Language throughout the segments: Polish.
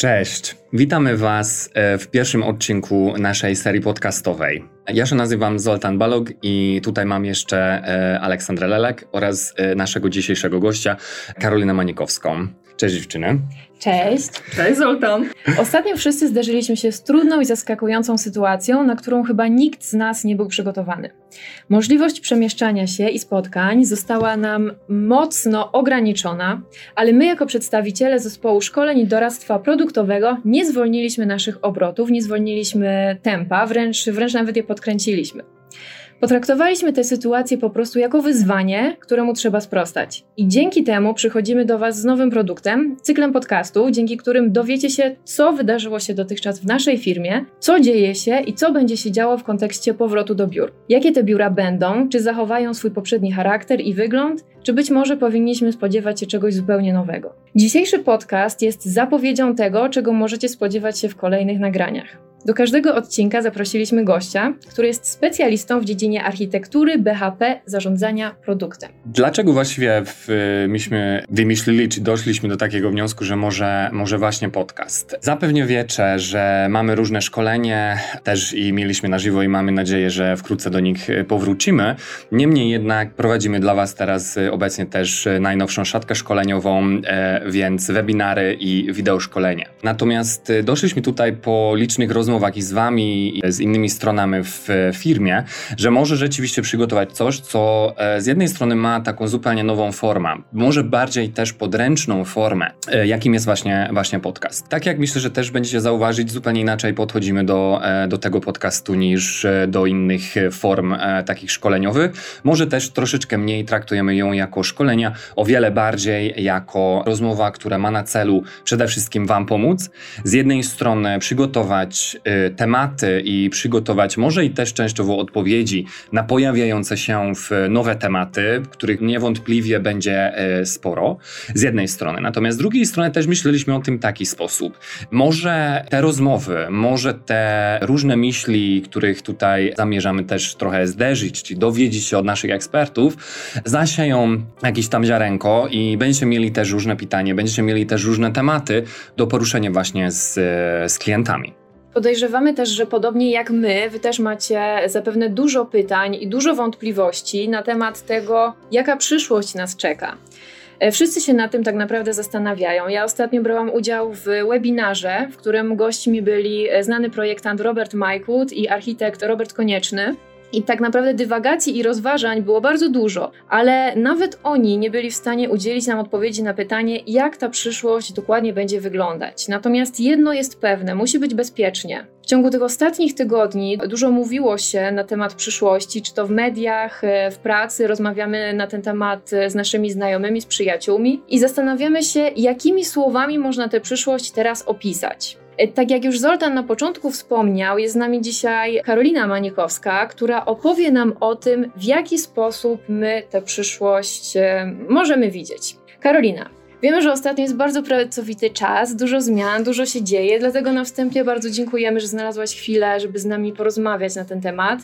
Cześć, witamy Was e, w pierwszym odcinku naszej serii podcastowej. Ja się nazywam Zoltan Balog i tutaj mam jeszcze e, Aleksandrę Lelek oraz e, naszego dzisiejszego gościa Karolinę Manikowską. Cześć dziewczyny. Cześć. Cześć Zoltan. Ostatnio wszyscy zderzyliśmy się z trudną i zaskakującą sytuacją, na którą chyba nikt z nas nie był przygotowany. Możliwość przemieszczania się i spotkań została nam mocno ograniczona, ale my jako przedstawiciele zespołu szkoleń i doradztwa produktowego nie zwolniliśmy naszych obrotów, nie zwolniliśmy tempa, wręcz, wręcz nawet je podkręciliśmy. Potraktowaliśmy tę sytuację po prostu jako wyzwanie, któremu trzeba sprostać. I dzięki temu przychodzimy do Was z nowym produktem, cyklem podcastu, dzięki którym dowiecie się, co wydarzyło się dotychczas w naszej firmie, co dzieje się i co będzie się działo w kontekście powrotu do biur. Jakie te biura będą, czy zachowają swój poprzedni charakter i wygląd, czy być może powinniśmy spodziewać się czegoś zupełnie nowego. Dzisiejszy podcast jest zapowiedzią tego, czego możecie spodziewać się w kolejnych nagraniach. Do każdego odcinka zaprosiliśmy gościa, który jest specjalistą w dziedzinie architektury, BHP, zarządzania produktem. Dlaczego właściwie w, myśmy wymyślili, czy doszliśmy do takiego wniosku, że może, może właśnie podcast? Zapewne wiecie, że mamy różne szkolenie, też i mieliśmy na żywo i mamy nadzieję, że wkrótce do nich powrócimy. Niemniej jednak prowadzimy dla Was teraz obecnie też najnowszą szatkę szkoleniową, więc webinary i wideo szkolenie. Natomiast doszliśmy tutaj po licznych rozmowach rozmowach i z wami, i z innymi stronami w firmie, że może rzeczywiście przygotować coś, co e, z jednej strony ma taką zupełnie nową formę, może bardziej też podręczną formę, e, jakim jest właśnie, właśnie podcast. Tak jak myślę, że też będziecie zauważyć, zupełnie inaczej podchodzimy do, e, do tego podcastu niż do innych form takich szkoleniowych. Może też troszeczkę mniej traktujemy ją jako szkolenia, o wiele bardziej jako rozmowa, która ma na celu przede wszystkim Wam pomóc. Z jednej strony przygotować tematy i przygotować może i też częściowo odpowiedzi na pojawiające się w nowe tematy, których niewątpliwie będzie y, sporo, z jednej strony. Natomiast z drugiej strony też myśleliśmy o tym w taki sposób. Może te rozmowy, może te różne myśli, których tutaj zamierzamy też trochę zderzyć, czy dowiedzieć się od naszych ekspertów, zasieją jakieś tam ziarenko i będziecie mieli też różne pytania, będziecie mieli też różne tematy do poruszenia właśnie z, z klientami. Podejrzewamy też, że podobnie jak my, wy też macie zapewne dużo pytań i dużo wątpliwości na temat tego, jaka przyszłość nas czeka. E, wszyscy się na tym tak naprawdę zastanawiają. Ja ostatnio brałam udział w webinarze, w którym gośćmi byli e, znany projektant Robert Majkut i architekt Robert Konieczny. I tak naprawdę dywagacji i rozważań było bardzo dużo, ale nawet oni nie byli w stanie udzielić nam odpowiedzi na pytanie, jak ta przyszłość dokładnie będzie wyglądać. Natomiast jedno jest pewne, musi być bezpiecznie. W ciągu tych ostatnich tygodni dużo mówiło się na temat przyszłości, czy to w mediach, e, w pracy, rozmawiamy na ten temat e, z naszymi znajomymi, z przyjaciółmi i zastanawiamy się, jakimi słowami można tę przyszłość teraz opisać. E, tak jak już Zoltan na początku wspomniał, jest z nami dzisiaj Karolina Manikowska, która opowie nam o tym, w jaki sposób my tę przyszłość e, możemy widzieć. Karolina, Wiemy, że ostatnio jest bardzo pracowity czas, dużo zmian, dużo się dzieje, dlatego na wstępie bardzo dziękujemy, że znalazłaś chwilę, żeby z nami porozmawiać na ten temat.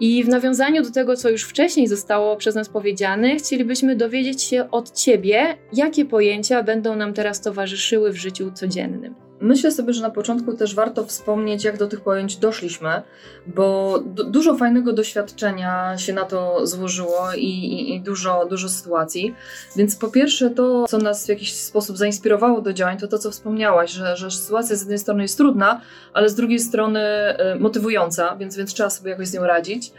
I w nawiązaniu do tego, co już wcześniej zostało przez nas powiedziane, chcielibyśmy dowiedzieć się od Ciebie, jakie pojęcia będą nam teraz towarzyszyły w życiu codziennym. Myślę sobie, że na początku też warto wspomnieć, jak do tych pojęć doszliśmy, bo dużo fajnego doświadczenia się na to złożyło i, i, i, dużo, dużo sytuacji. Więc po pierwsze, to, co nas w jakiś sposób zainspirowało do działań, to to, co wspomniałaś, że, że sytuacja z jednej strony jest trudna, ale z drugiej strony y, motywująca, więc, więc trzeba sobie jakoś z nią radzić.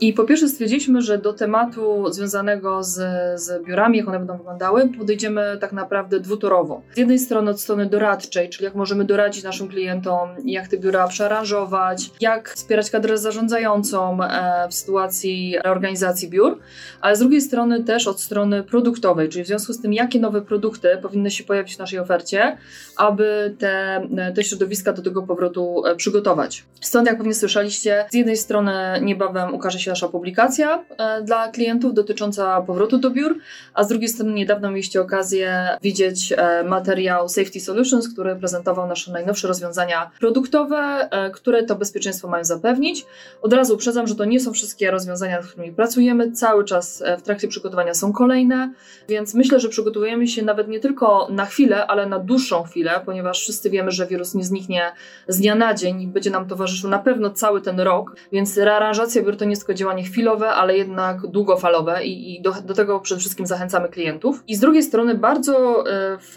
I po pierwsze stwierdziliśmy, że do tematu związanego z, z biurami, jak one będą wyglądały, podejdziemy tak naprawdę dwutorowo. Z jednej strony od strony doradczej, czyli jak możemy doradzić naszym klientom, jak te biura przearanżować, jak wspierać kadrę zarządzającą e, w sytuacji reorganizacji biur, ale z drugiej strony też od strony produktowej, czyli w związku z tym, jakie nowe produkty powinny się pojawić w naszej ofercie, aby te, te środowiska do tego powrotu e, przygotować. Stąd, jak pewnie słyszeliście, z jednej strony niebawem ukaże się nasza publikacja e, dla klientów dotycząca powrotu do biur, a z drugiej strony niedawno mieliście okazję widzieć e, materiał Safety Solutions, który prezentował nasze najnowsze rozwiązania produktowe, które to bezpieczeństwo mają zapewnić. Od razu uprzedzam, że to nie są wszystkie rozwiązania, nad którymi pracujemy. Cały czas w trakcie przygotowania są kolejne, więc myślę, że przygotowujemy się nawet nie tylko na chwilę, ale na dłuższą chwilę, ponieważ wszyscy wiemy, że wirus nie zniknie z dnia na dzień i będzie nam towarzyszył na pewno cały ten rok, więc rearanżacja biur to nie jest tylko działanie chwilowe, ale jednak długofalowe i, i do, do, tego przede wszystkim zachęcamy klientów. I z drugiej strony bardzo e, w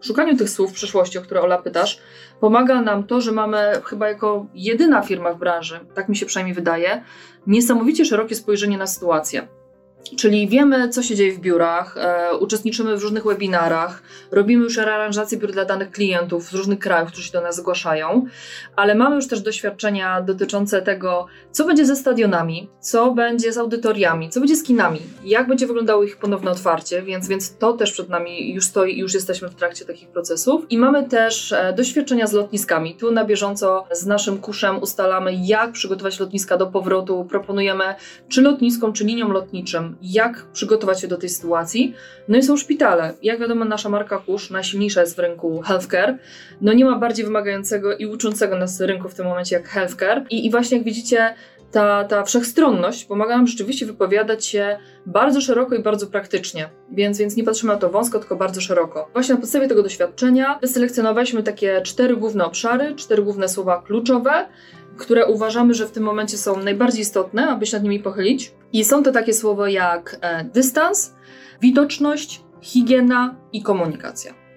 szukaniu tych słów w przyszłości, o które Ola pytasz, pomaga nam to, że mamy chyba jako jedyna firma w branży, tak mi się przynajmniej wydaje, niesamowicie szerokie spojrzenie na sytuację. Czyli wiemy, co się dzieje w biurach, e, uczestniczymy w różnych webinarach, robimy już rearanżację biur dla danych klientów z różnych krajów, którzy się do nas zgłaszają, ale mamy już też doświadczenia dotyczące tego, co będzie ze stadionami, co będzie z audytoriami, co będzie z kinami, jak będzie wyglądało ich ponowne otwarcie, więc, więc to też przed nami już stoi już jesteśmy w trakcie takich procesów. I mamy też e, doświadczenia z lotniskami. Tu na bieżąco z naszym kuszem ustalamy, jak przygotować lotniska do powrotu, proponujemy czy lotniskom, czy liniom lotniczym jak przygotować się do tej sytuacji. No i są szpitale. Jak wiadomo, nasza marka Kusz najsilniejsza jest w rynku healthcare. No nie ma bardziej wymagającego i uczącego nas rynku w tym momencie jak healthcare. I, i właśnie jak widzicie, ta, ta wszechstronność pomaga nam rzeczywiście wypowiadać się bardzo szeroko i bardzo praktycznie. Więc, więc nie patrzymy na to wąsko, tylko bardzo szeroko. Właśnie na podstawie tego doświadczenia wyselekcjonowaliśmy takie cztery główne obszary, cztery główne słowa kluczowe, które uważamy, że w tym momencie są najbardziej istotne, aby się nad nimi pochylić. I są to takie słowa jak e, dystans, widoczność, higiena i komunikacja.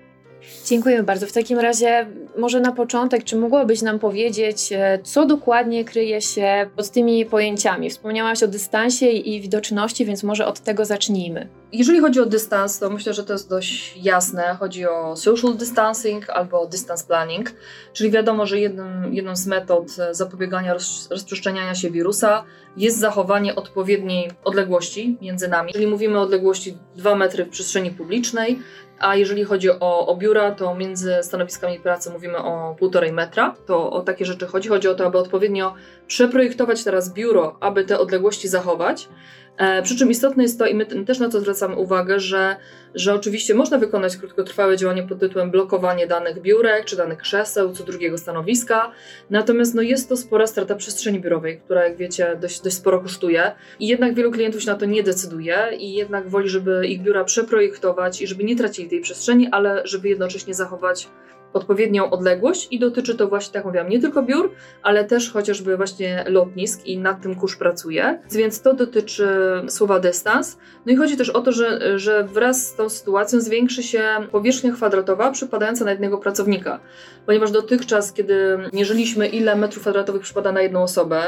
Dziękuję bardzo. W takim razie, może na początek, czy mogłabyś nam powiedzieć, e, co dokładnie kryje się pod tymi pojęciami? Wspomniałaś o dystansie i widoczności, więc może od tego zacznijmy. Jeżeli chodzi o dystans, to myślę, że to jest dość jasne. Chodzi o social distancing albo distance planning, czyli wiadomo, że jednym, jedną z metod zapobiegania roz, rozprzestrzeniania się wirusa jest zachowanie odpowiedniej odległości między nami. Jeżeli mówimy o odległości 2 metry w przestrzeni publicznej, a jeżeli chodzi o, o biura, to między stanowiskami pracy mówimy o półtorej metra. To o takie rzeczy chodzi. Chodzi o to, aby odpowiednio przeprojektować teraz biuro, aby te odległości zachować. E, przy czym istotne jest to, i my też na to zwracamy uwagę, że, że oczywiście można wykonać krótkotrwałe działanie pod tytułem blokowanie danych biurek czy danych krzeseł co drugiego stanowiska, natomiast no, jest to spora strata przestrzeni biurowej, która jak wiecie dość, dość sporo kosztuje. I jednak wielu klientów się na to nie decyduje i jednak woli, żeby ich biura przeprojektować i żeby nie tracili tej przestrzeni, ale żeby jednocześnie zachować odpowiednią odległość i dotyczy to właśnie, tak mówiłam, nie tylko biur, ale też chociażby właśnie lotnisk i nad tym kurz pracuje. Więc to dotyczy słowa dystans. No i chodzi też o to, że, że wraz z tą sytuacją zwiększy się powierzchnia kwadratowa przypadająca na jednego pracownika. Ponieważ dotychczas, kiedy mierzyliśmy ile metrów kwadratowych przypada na jedną osobę,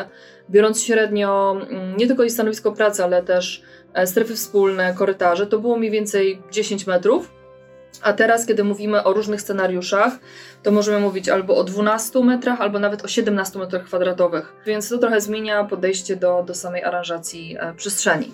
biorąc średnio mm, nie tylko jej stanowisko pracy, ale też e, strefy wspólne, korytarze, to było mniej więcej 10 metrów a teraz, kiedy mówimy o różnych scenariuszach, to możemy mówić albo o 12 metrach, albo nawet o 17 metrach kwadratowych. Więc to trochę zmienia podejście do, do samej aranżacji e, przestrzeni.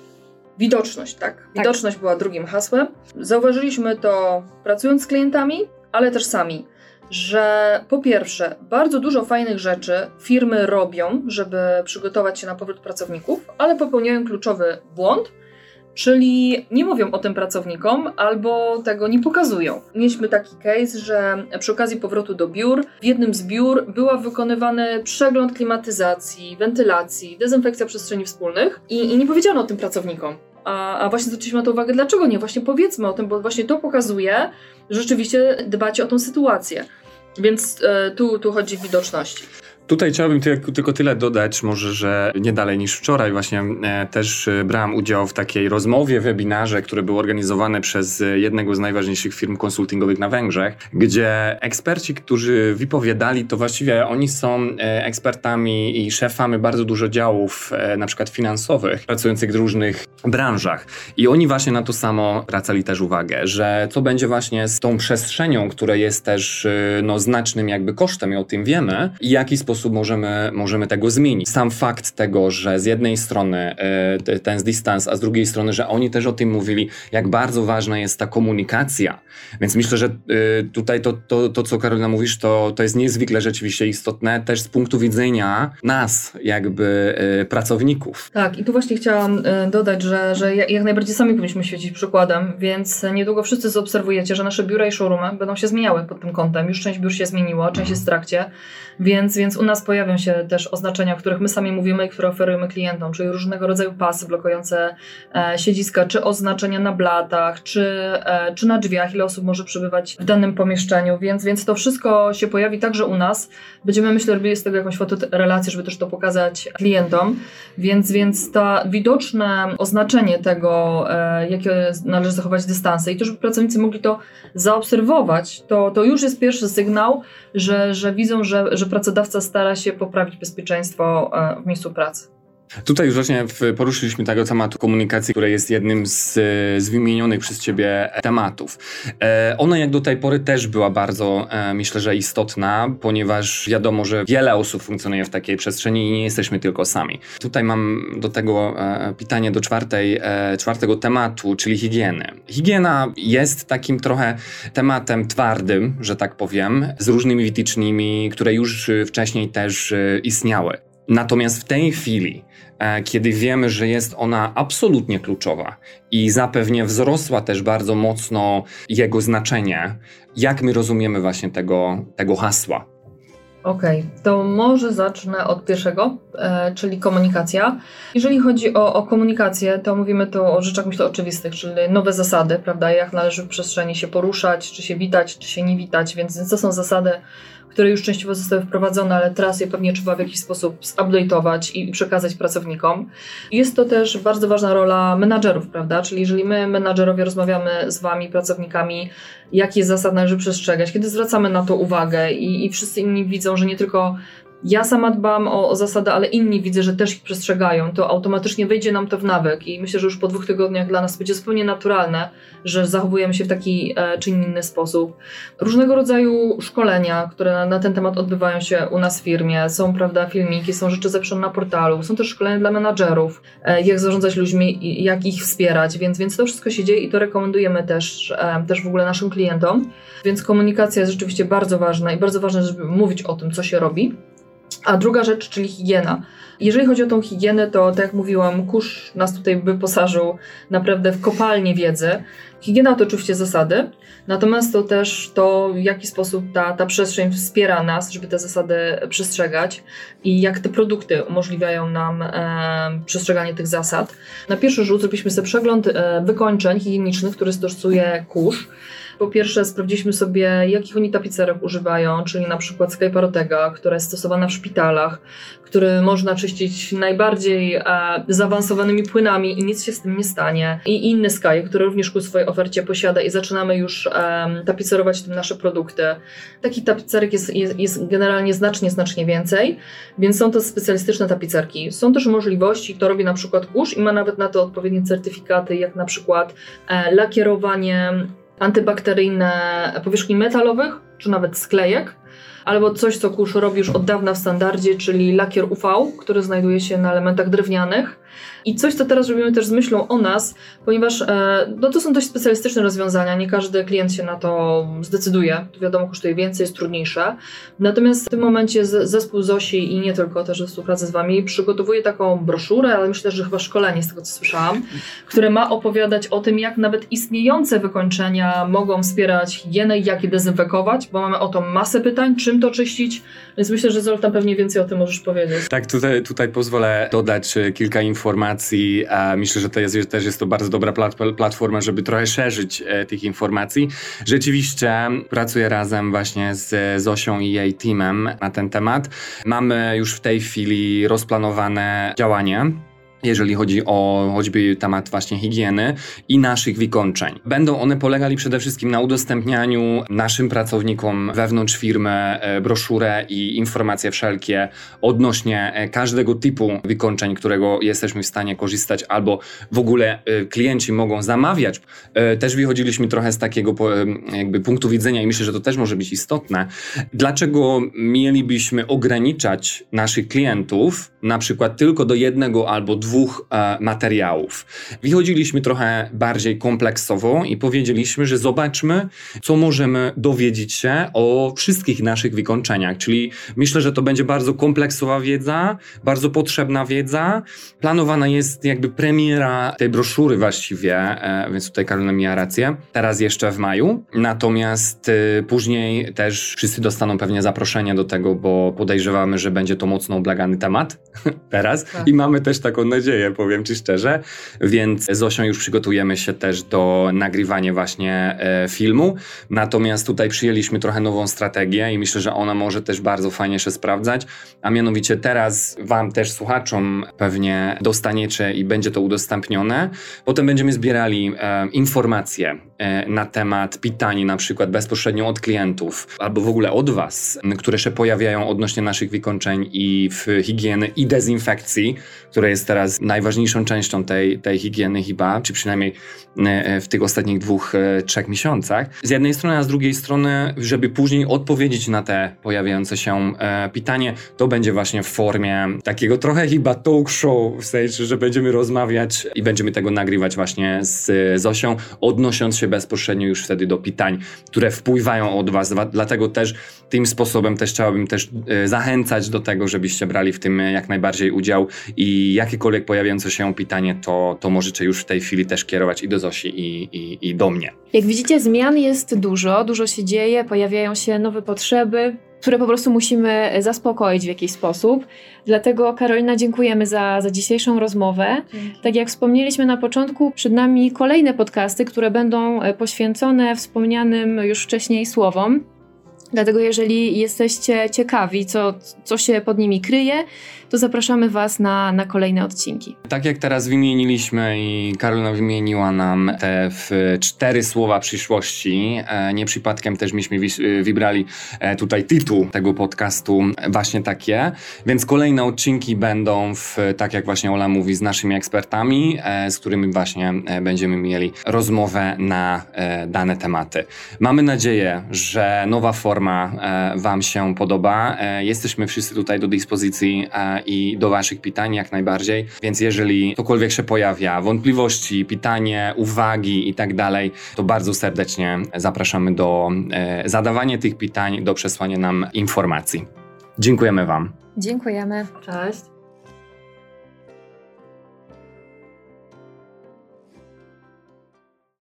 Widoczność, tak? tak. Widoczność tak. była drugim hasłem. Zauważyliśmy to pracując z klientami, ale też sami, że po pierwsze, bardzo dużo fajnych rzeczy firmy robią, żeby przygotować się na powrót pracowników, ale popełniają kluczowy błąd, Czyli nie mówią o tym pracownikom albo tego nie pokazują. Mieliśmy taki case, że przy okazji powrotu do biur, w jednym z biur była wykonywany przegląd klimatyzacji, wentylacji, dezynfekcja przestrzeni wspólnych i, i nie powiedziano o tym pracownikom. A, a, właśnie zwróciliśmy na to uwagę, dlaczego nie? Właśnie powiedzmy o tym, bo właśnie to pokazuje, że rzeczywiście dbacie o tą sytuację. Więc e, tu, tu chodzi o widoczności. Tutaj chciałbym tylko tyle dodać, może, że nie dalej niż wczoraj właśnie e, też e, brałem udział w takiej rozmowie, webinarze, które było organizowane przez e, jednego z najważniejszych firm konsultingowych na Węgrzech, gdzie eksperci, którzy wypowiadali, to właściwie oni są ekspertami i szefami bardzo dużo działów, na przykład finansowych, pracujących w różnych branżach. I oni właśnie na to samo zwracali też uwagę, że co będzie właśnie z tą przestrzenią, która jest też no, znacznym jakby kosztem i o tym wiemy, i jaki sposób sposób możemy, możemy tego zmienić. Sam fakt tego, że z jednej strony y, ten dystans, a z drugiej strony, że oni też o tym mówili, jak bardzo ważna jest ta komunikacja. Więc myślę, że y, tutaj to, to, to, co Karolina mówisz, to, to jest niezwykle rzeczywiście istotne też z punktu widzenia nas, jakby y, pracowników. Tak, i tu właśnie chciałam dodać, że, że jak najbardziej sami powinniśmy świecić przykładem, więc niedługo wszyscy zaobserwujecie, że nasze biura i showroomy będą się zmieniały pod tym kątem. Już część biur się zmieniło, część jest w trakcie, więc, więc u nas pojawią się też oznaczenia, o których my sami mówimy i które oferujemy klientom, czyli różnego rodzaju pasy blokujące e, siedziska, czy oznaczenia na blatach, czy, e, czy na drzwiach, ile osób może przebywać w danym pomieszczeniu, więc, więc to wszystko się pojawi także u nas. Będziemy, myślę, robili z tego jakąś fotorelację, żeby też to pokazać klientom, więc, więc to widoczne oznaczenie tego, e, jakie należy zachować dystanse i to, żeby pracownicy mogli to zaobserwować, to, to już jest pierwszy sygnał, że, że widzą, że, że pracodawca stara się poprawić bezpieczeństwo e, w miejscu pracy. Tutaj już właśnie poruszyliśmy tego tematu komunikacji, który jest jednym z, z wymienionych przez Ciebie tematów. E, ona jak do tej pory też była bardzo, e, myślę, że istotna, ponieważ wiadomo, że wiele osób funkcjonuje w takiej przestrzeni i nie jesteśmy tylko sami. Tutaj mam do tego e, pytanie do czwartej, e, czwartego tematu, czyli higieny. Higiena jest takim trochę tematem twardym, że tak powiem, z różnymi wytycznymi, które już wcześniej też e, istniały. Natomiast w tej chwili, e, kiedy wiemy, że jest ona absolutnie kluczowa i zapewnie wzrosła też bardzo mocno jego znaczenie, jak my rozumiemy właśnie tego, tego hasła? Okej, okay, to może zacznę od pierwszego, e, czyli komunikacja. Jeżeli chodzi o, o, komunikację, to mówimy tu o rzeczach, myślę, oczywistych, czyli nowe zasady, prawda, jak należy w przestrzeni się poruszać, czy się witać, czy się nie witać, więc to są zasady, które już częściowo zostały wprowadzone, ale teraz je pewnie trzeba w jakiś sposób zupdate'ować i przekazać pracownikom. Jest to też bardzo ważna rola menadżerów, prawda? Czyli jeżeli my, menadżerowie, rozmawiamy z Wami, pracownikami, jakie zasady należy przestrzegać, kiedy zwracamy na to uwagę i, i wszyscy inni widzą, że nie tylko ja sama dbam o, o zasady, ale inni widzę, że też ich przestrzegają, to automatycznie wejdzie nam to w nawyk i myślę, że już po dwóch tygodniach dla nas będzie zupełnie naturalne, że zachowujemy się w taki e, czy inny sposób. Różnego rodzaju szkolenia, które na, na, ten temat odbywają się u nas w firmie, są prawda filmiki, są rzeczy zapiszone na portalu, są też szkolenia dla menadżerów, e, jak zarządzać ludźmi, jak ich wspierać, więc, więc to wszystko się dzieje i to rekomendujemy też, e, też w ogóle naszym klientom. Więc komunikacja jest rzeczywiście bardzo ważna i bardzo ważne, żeby mówić o tym, co się robi. A druga rzecz, czyli higiena. Jeżeli chodzi o tą higienę, to tak jak mówiłam, kurz nas tutaj wyposażył naprawdę w kopalnię wiedzy. Higiena to oczywiście zasady, natomiast to też to, w jaki sposób ta, ta przestrzeń wspiera nas, żeby te zasady przestrzegać i jak te produkty umożliwiają nam e, przestrzeganie tych zasad. Na pierwszy rzut zrobiliśmy sobie przegląd e, wykończeń higienicznych, które stosuje kurz. Po pierwsze sprawdziliśmy sobie, jakich oni tapicerek używają, czyli na przykład Skype Rotega, która jest stosowana w szpitalach, który można czyścić najbardziej e, zaawansowanymi płynami i nic się z tym nie stanie. I inny Sky, który również ku swojej ofercie posiada i zaczynamy już e, tapicerować tym nasze produkty. Takich tapicerek jest, jest, jest generalnie znacznie, znacznie więcej, więc są to specjalistyczne tapicerki. Są też możliwości, to robi na przykład kurz i ma nawet na to odpowiednie certyfikaty, jak na przykład e, lakierowanie antybakteryjne powierzchni metalowych, czy nawet sklejek, albo coś, co kurz robi już od dawna w standardzie, czyli lakier UV, który znajduje się na elementach drewnianych i coś, co teraz robimy też z myślą o nas, ponieważ e, no to są dość specjalistyczne rozwiązania, nie każdy klient się na to zdecyduje. To wiadomo, kosztuje więcej, jest trudniejsze. Natomiast w tym momencie zespół Zosi i nie tylko, też we współpracy z Wami, przygotowuje taką broszurę, ale myślę, że chyba szkolenie, z tego co słyszałam, które ma opowiadać o tym, jak nawet istniejące wykończenia mogą wspierać higienę jak je dezynfekować, bo mamy o to masę pytań, czym to czyścić, więc myślę, że Zoltan pewnie więcej o tym możesz powiedzieć. Tak, tutaj, tutaj pozwolę dodać e, kilka informacji. Myślę, że to jest, też jest to bardzo dobra platforma, żeby trochę szerzyć e, tych informacji. Rzeczywiście pracuję razem właśnie z Zosią i jej teamem na ten temat. Mamy już w tej chwili rozplanowane działanie jeżeli chodzi o choćby temat właśnie higieny i naszych wykończeń. Będą one polegali przede wszystkim na udostępnianiu naszym pracownikom wewnątrz firmy e, broszurę i informacje wszelkie odnośnie e, każdego typu wykończeń, którego jesteśmy w stanie korzystać albo w ogóle e, klienci mogą zamawiać. Też wychodziliśmy trochę z takiego jakby punktu widzenia i myślę, że to też może być istotne. Dlaczego mielibyśmy ograniczać naszych klientów na przykład tylko do jednego albo dwóch dwóch e, materiałów. Wychodziliśmy trochę bardziej kompleksowo i powiedzieliśmy, że zobaczmy, co możemy dowiedzieć się o wszystkich naszych wykończeniach. Czyli myślę, że to będzie bardzo kompleksowa wiedza, bardzo potrzebna wiedza. Planowana jest jakby premiera tej broszury właściwie, e, więc tutaj Karolina miała rację. Teraz jeszcze w maju. Natomiast e, później też wszyscy dostaną pewnie zaproszenie do tego, bo podejrzewamy, że będzie to mocno oblagany temat teraz. Tak. I mamy też taką nadzieję, powiem Ci szczerze. Więc z Zosią już przygotujemy się też do nagrywania właśnie e, filmu. Natomiast tutaj przyjęliśmy trochę nową strategię i myślę, że ona może też bardzo fajnie się sprawdzać. A mianowicie teraz Wam też słuchaczom pewnie dostaniecie i będzie to udostępnione. Potem będziemy zbierali e, informacje na temat pytań, na przykład bezpośrednio od klientów albo w ogóle od Was, które się pojawiają odnośnie naszych wykończeń i w higieny i dezynfekcji, które jest teraz najważniejszą częścią tej, tej higieny chyba, czy przynajmniej e, w tych ostatnich dwóch, e, trzech miesiącach. Z jednej strony, a z drugiej strony, żeby później odpowiedzieć na te pojawiające się e, pytanie, to będzie właśnie w formie takiego trochę chyba talk show, w sensie, że będziemy rozmawiać i będziemy tego nagrywać właśnie z Zosią, odnosząc się bezpośrednio już wtedy do pytań, które wpływają od Was. Dlatego też tym sposobem też chciałabym też zachęcać do tego, żebyście brali w tym jak najbardziej udział i jakiekolwiek jakiekolwiek pojawiające się pytanie, to, to możecie już w tej chwili też kierować i do Zosi, i, i, i do mnie. Jak widzicie, zmian jest dużo, dużo się dzieje, pojawiają się nowe potrzeby, które po prostu musimy zaspokoić w jakiś sposób. Dlatego, Karolina, dziękujemy za, za dzisiejszą rozmowę. Dzięki. Tak jak wspomnieliśmy na początku, przed nami kolejne podcasty, które będą poświęcone wspomnianym już wcześniej słowom. Dlatego, jeżeli jesteście ciekawi, co, co się pod nimi kryje, to zapraszamy Was na, na kolejne odcinki. Tak jak teraz wymieniliśmy i Karolina wymieniła nam te cztery słowa przyszłości, e, nie przypadkiem też myśmy e, wybrali e, tutaj tytuł tego podcastu właśnie takie, więc kolejne odcinki będą, w, tak jak właśnie Ola mówi, z naszymi ekspertami, z którymi właśnie będziemy mieli rozmowę na dane tematy. Mamy nadzieję, że nowa forma Wam się podoba. Jesteśmy wszyscy tutaj do dyspozycji i do Waszych pytań jak najbardziej. Więc jeżeli cokolwiek się pojawia, wątpliwości, pytanie, uwagi i tak dalej, to bardzo serdecznie zapraszamy do e, zadawania tych pytań, do przesłania nam informacji. Dziękujemy Wam. Dziękujemy. Cześć.